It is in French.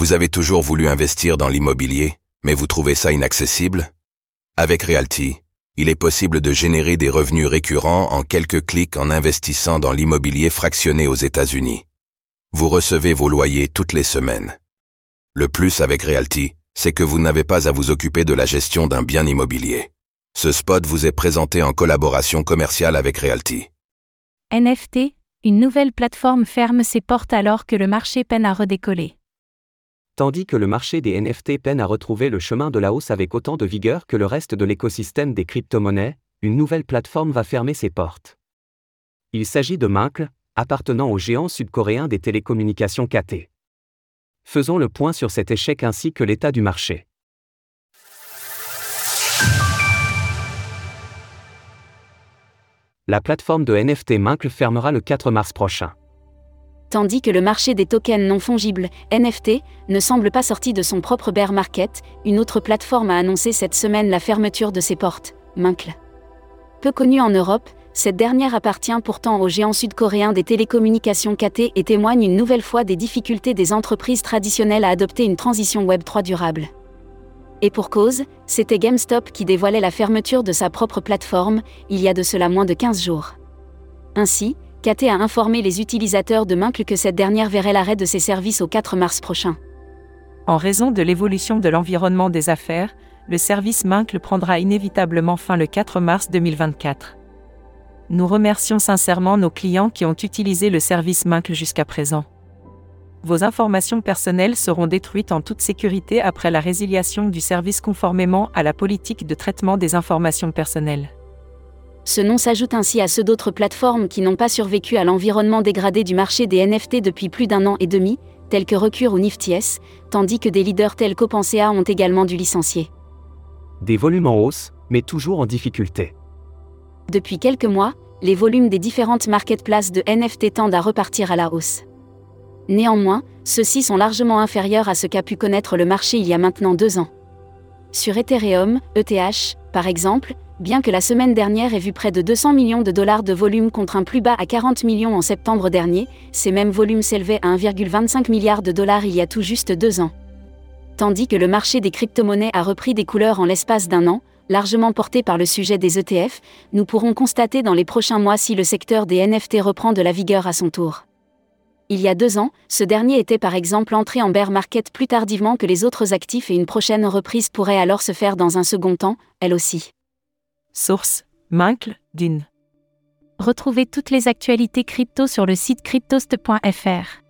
Vous avez toujours voulu investir dans l'immobilier, mais vous trouvez ça inaccessible? Avec Realty, il est possible de générer des revenus récurrents en quelques clics en investissant dans l'immobilier fractionné aux États-Unis. Vous recevez vos loyers toutes les semaines. Le plus avec Realty, c'est que vous n'avez pas à vous occuper de la gestion d'un bien immobilier. Ce spot vous est présenté en collaboration commerciale avec Realty. NFT, une nouvelle plateforme ferme ses portes alors que le marché peine à redécoller. Tandis que le marché des NFT peine à retrouver le chemin de la hausse avec autant de vigueur que le reste de l'écosystème des crypto-monnaies, une nouvelle plateforme va fermer ses portes. Il s'agit de Minkle, appartenant au géant sud-coréen des télécommunications KT. Faisons le point sur cet échec ainsi que l'état du marché. La plateforme de NFT Minkle fermera le 4 mars prochain tandis que le marché des tokens non fongibles, NFT, ne semble pas sorti de son propre bear market, une autre plateforme a annoncé cette semaine la fermeture de ses portes, Minkle. Peu connue en Europe, cette dernière appartient pourtant au géant sud-coréen des télécommunications KT et témoigne une nouvelle fois des difficultés des entreprises traditionnelles à adopter une transition Web 3 durable. Et pour cause, c'était GameStop qui dévoilait la fermeture de sa propre plateforme, il y a de cela moins de 15 jours. Ainsi, KT a informé les utilisateurs de Minkle que cette dernière verrait l'arrêt de ses services au 4 mars prochain. En raison de l'évolution de l'environnement des affaires, le service Minkle prendra inévitablement fin le 4 mars 2024. Nous remercions sincèrement nos clients qui ont utilisé le service Minkle jusqu'à présent. Vos informations personnelles seront détruites en toute sécurité après la résiliation du service conformément à la politique de traitement des informations personnelles. Ce nom s'ajoute ainsi à ceux d'autres plateformes qui n'ont pas survécu à l'environnement dégradé du marché des NFT depuis plus d'un an et demi, tels que Recure ou Nifties, tandis que des leaders tels qu'Opensea ont également dû licencier. Des volumes en hausse, mais toujours en difficulté. Depuis quelques mois, les volumes des différentes marketplaces de NFT tendent à repartir à la hausse. Néanmoins, ceux-ci sont largement inférieurs à ce qu'a pu connaître le marché il y a maintenant deux ans. Sur Ethereum, ETH, par exemple, bien que la semaine dernière ait vu près de 200 millions de dollars de volume contre un plus bas à 40 millions en septembre dernier, ces mêmes volumes s'élevaient à 1,25 milliard de dollars il y a tout juste deux ans. Tandis que le marché des crypto-monnaies a repris des couleurs en l'espace d'un an, largement porté par le sujet des ETF, nous pourrons constater dans les prochains mois si le secteur des NFT reprend de la vigueur à son tour. Il y a deux ans, ce dernier était par exemple entré en bear market plus tardivement que les autres actifs et une prochaine reprise pourrait alors se faire dans un second temps, elle aussi. Source Minkle, Dune. Retrouvez toutes les actualités crypto sur le site cryptost.fr.